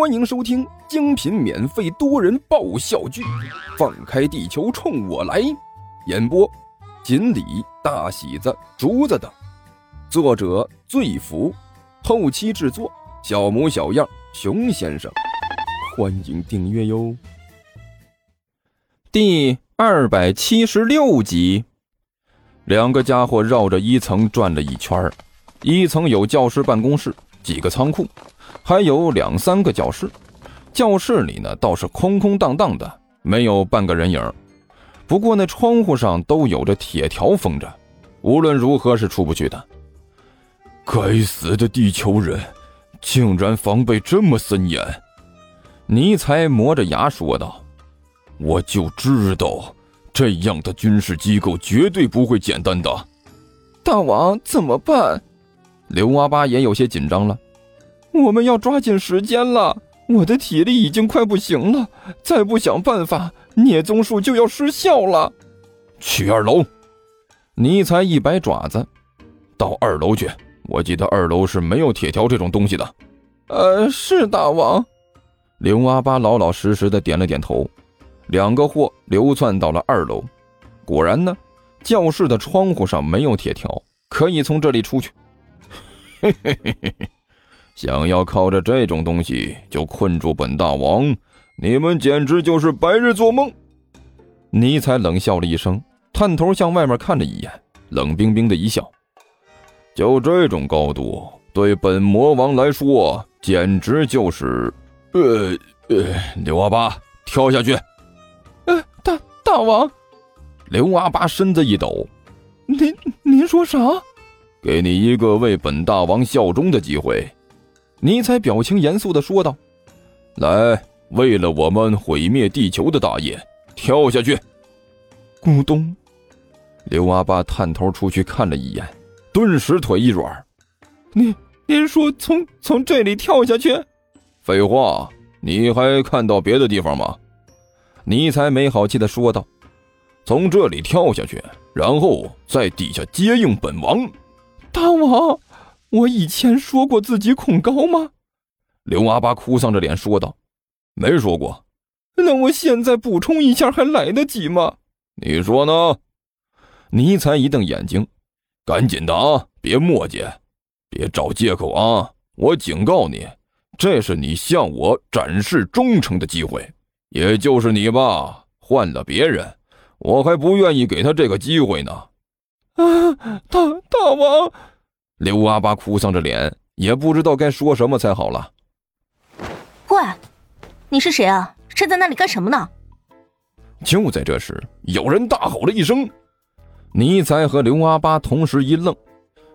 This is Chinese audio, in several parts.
欢迎收听精品免费多人爆笑剧《放开地球冲我来》，演播：锦鲤、大喜子、竹子等，作者：醉福，后期制作：小模小样、熊先生。欢迎订阅哟。第二百七十六集，两个家伙绕着一层转了一圈一层有教师办公室，几个仓库。还有两三个教室，教室里呢倒是空空荡荡的，没有半个人影。不过那窗户上都有着铁条封着，无论如何是出不去的。该死的地球人，竟然防备这么森严！尼才磨着牙说道：“我就知道，这样的军事机构绝对不会简单的。”大王怎么办？刘阿八也有些紧张了。我们要抓紧时间了，我的体力已经快不行了，再不想办法，聂宗树就要失效了。去二楼，尼才一摆爪子，到二楼去。我记得二楼是没有铁条这种东西的。呃，是大王。刘阿八老老实实的点了点头。两个货流窜到了二楼，果然呢，教室的窗户上没有铁条，可以从这里出去。嘿嘿嘿嘿嘿。想要靠着这种东西就困住本大王，你们简直就是白日做梦！尼采冷笑了一声，探头向外面看了一眼，冷冰冰的一笑：“就这种高度，对本魔王来说简直就是……呃呃，刘阿八，跳下去！”呃，大大王，刘阿八身子一抖：“您您说啥？给你一个为本大王效忠的机会。”尼采表情严肃的说道：“来，为了我们毁灭地球的大业，跳下去！”咕咚，刘阿八探头出去看了一眼，顿时腿一软：“您您说从从这里跳下去？废话，你还看到别的地方吗？”尼采没好气的说道：“从这里跳下去，然后在底下接应本王。”大王。我以前说过自己恐高吗？刘阿八哭丧着脸说道：“没说过。那我现在补充一下还来得及吗？你说呢？”尼才一瞪眼睛：“赶紧的啊，别磨叽，别找借口啊！我警告你，这是你向我展示忠诚的机会。也就是你吧，换了别人，我还不愿意给他这个机会呢。” 啊，大大王！刘阿八哭丧着脸，也不知道该说什么才好了。喂，你是谁啊？站在那里干什么呢？就在这时，有人大吼了一声。尼才和刘阿八同时一愣，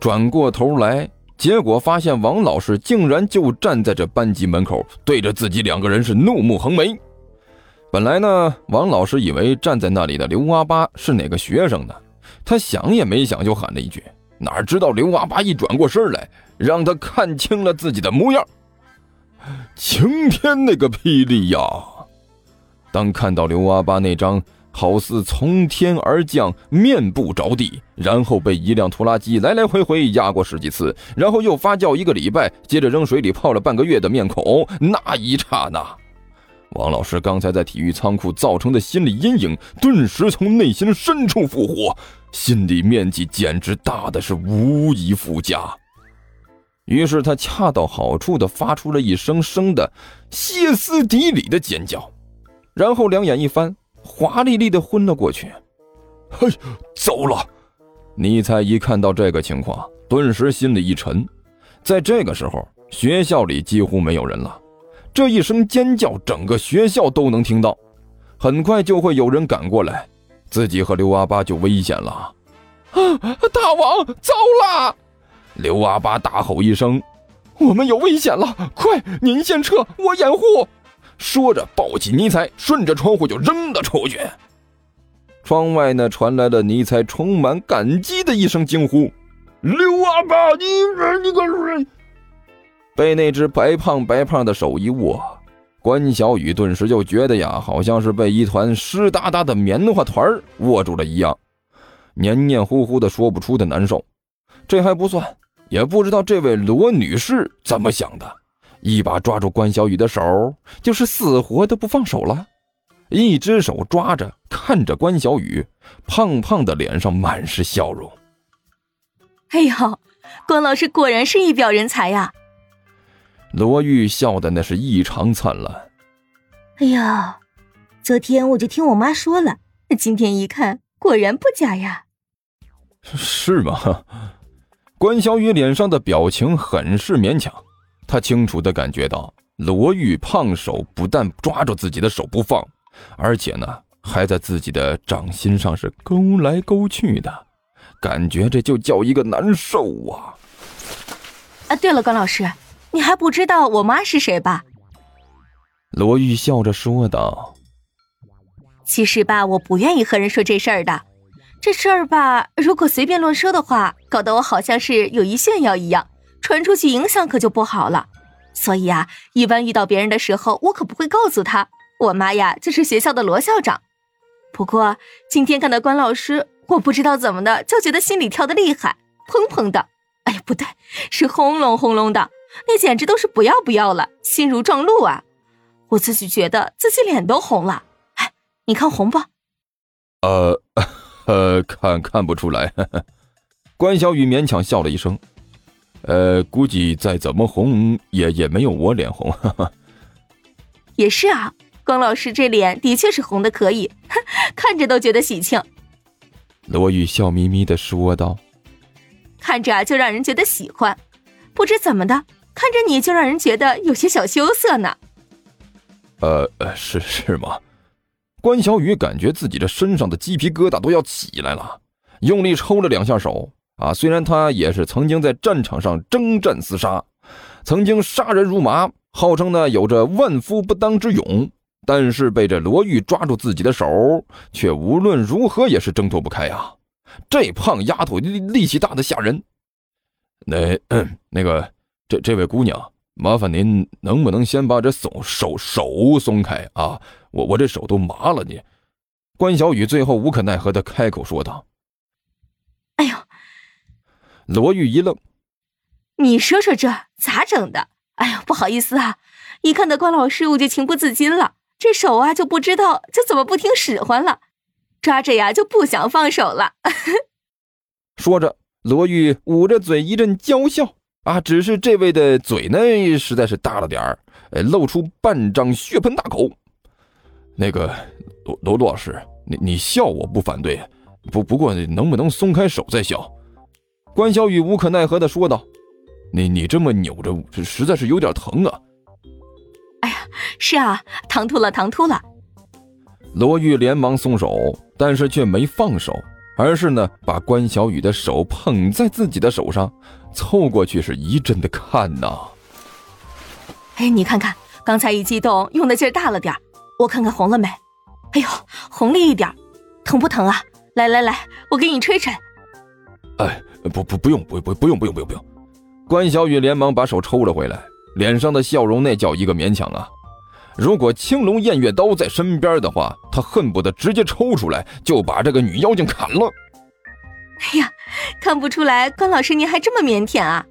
转过头来，结果发现王老师竟然就站在这班级门口，对着自己两个人是怒目横眉。本来呢，王老师以为站在那里的刘阿八是哪个学生呢，他想也没想就喊了一句。哪知道刘阿八一转过身来，让他看清了自己的模样。晴天那个霹雳呀！当看到刘阿八那张好似从天而降、面部着地，然后被一辆拖拉机来来回回压过十几次，然后又发酵一个礼拜，接着扔水里泡了半个月的面孔，那一刹那，王老师刚才在体育仓库造成的心理阴影顿时从内心深处复活。心理面积简直大的是无以复加，于是他恰到好处的发出了一声声的歇斯底里的尖叫，然后两眼一翻，华丽丽的昏了过去。嘿，糟了！尼采一看到这个情况，顿时心里一沉。在这个时候，学校里几乎没有人了，这一声尖叫，整个学校都能听到，很快就会有人赶过来。自己和刘阿八就危险了！啊，大王，糟了！刘阿八大吼一声：“我们有危险了！快，您先撤，我掩护！”说着，抱起尼采，顺着窗户就扔了出去。窗外呢，传来了尼采充满感激的一声惊呼：“刘阿八，你你个人！”被那只白胖白胖的手一握。关小雨顿时就觉得呀，好像是被一团湿哒哒的棉花团握住了一样，黏黏糊糊的，说不出的难受。这还不算，也不知道这位罗女士怎么想的，一把抓住关小雨的手，就是死活都不放手了。一只手抓着，看着关小雨，胖胖的脸上满是笑容。哎呦，关老师果然是一表人才呀！罗玉笑的那是异常灿烂。哎呀，昨天我就听我妈说了，今天一看，果然不假呀。是吗？关小雨脸上的表情很是勉强，他清楚的感觉到罗玉胖手不但抓住自己的手不放。而且呢，还在自己的掌心上是勾来勾去的，感觉这就叫一个难受啊！啊，对了，关老师，你还不知道我妈是谁吧？罗玉笑着说道：“其实吧，我不愿意和人说这事儿的。这事儿吧，如果随便乱说的话，搞得我好像是有意炫耀一样，传出去影响可就不好了。所以啊，一般遇到别人的时候，我可不会告诉他。”我妈呀，就是学校的罗校长。不过今天看到关老师，我不知道怎么的，就觉得心里跳的厉害，砰砰的。哎呀，不对，是轰隆轰隆的，那简直都是不要不要了，心如撞鹿啊！我自己觉得自己脸都红了。哎，你看红不？呃，呃，看看不出来。关小雨勉强笑了一声。呃，估计再怎么红，也也没有我脸红。也是啊。关老师这脸的确是红的可以，看着都觉得喜庆。罗宇笑眯眯的说道：“看着就让人觉得喜欢，不知怎么的，看着你就让人觉得有些小羞涩呢。”呃，是是吗？关小雨感觉自己这身上的鸡皮疙瘩都要起来了，用力抽了两下手。啊，虽然他也是曾经在战场上征战厮杀，曾经杀人如麻，号称呢有着万夫不当之勇。但是被这罗玉抓住自己的手，却无论如何也是挣脱不开呀！这胖丫头力力气大的吓人。那嗯那个，这这位姑娘，麻烦您能不能先把这手手手松开啊？我我这手都麻了你。关小雨最后无可奈何的开口说道：“哎呦！”罗玉一愣：“你说说这咋整的？哎呦，不好意思啊，一看到关老师我就情不自禁了。”这手啊，就不知道就怎么不听使唤了，抓着呀就不想放手了。说着，罗玉捂着嘴一阵娇笑啊，只是这位的嘴呢实在是大了点儿，露出半张血盆大口。那个罗罗罗老师，你你笑我不反对，不不过能不能松开手再笑？关小雨无可奈何的说道：“你你这么扭着，实在是有点疼啊。”哎呀是啊，唐突了，唐突了。罗玉连忙松手，但是却没放手，而是呢把关小雨的手捧在自己的手上，凑过去是一阵的看呐。哎，你看看，刚才一激动用的劲儿大了点我看看红了没？哎呦，红了一点疼不疼啊？来来来，我给你吹吹。哎，不不不用不不不用不用不用不用。关小雨连忙把手抽了回来，脸上的笑容那叫一个勉强啊。如果青龙偃月刀在身边的话，他恨不得直接抽出来就把这个女妖精砍了。哎呀，看不出来关老师您还这么腼腆啊！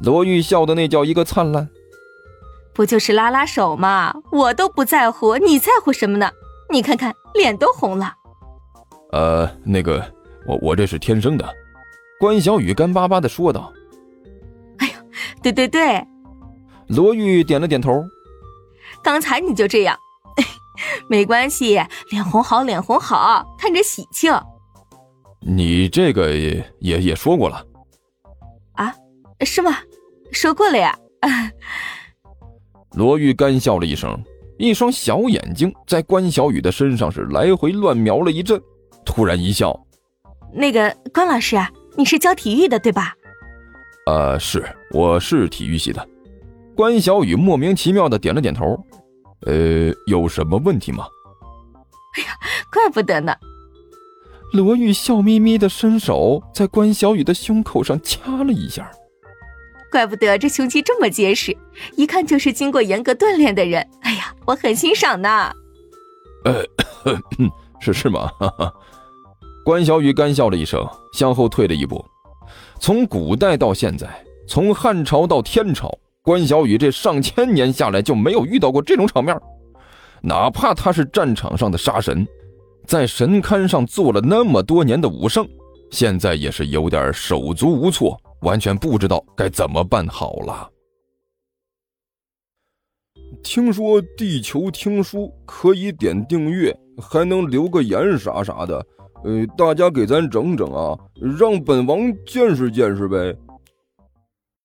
罗玉笑的那叫一个灿烂。不就是拉拉手吗？我都不在乎，你在乎什么呢？你看看脸都红了。呃，那个，我我这是天生的。关小雨干巴巴的说道。哎呦，对对对。罗玉点了点头。刚才你就这样，没关系，脸红好，脸红好，看着喜庆。你这个也也也说过了，啊，是吗？说过了呀。罗玉干笑了一声，一双小眼睛在关小雨的身上是来回乱瞄了一阵，突然一笑：“那个关老师，你是教体育的对吧？”“呃，是，我是体育系的。”关小雨莫名其妙的点了点头，呃，有什么问题吗？哎呀，怪不得呢。罗玉笑眯眯的伸手在关小雨的胸口上掐了一下，怪不得这胸肌这么结实，一看就是经过严格锻炼的人。哎呀，我很欣赏呢。呃，是是吗？关小雨干笑了一声，向后退了一步。从古代到现在，从汉朝到天朝。关小雨这上千年下来就没有遇到过这种场面。哪怕他是战场上的杀神，在神龛上做了那么多年的武圣，现在也是有点手足无措，完全不知道该怎么办好了。听说地球听书可以点订阅，还能留个言啥啥的，呃，大家给咱整整啊，让本王见识见识呗。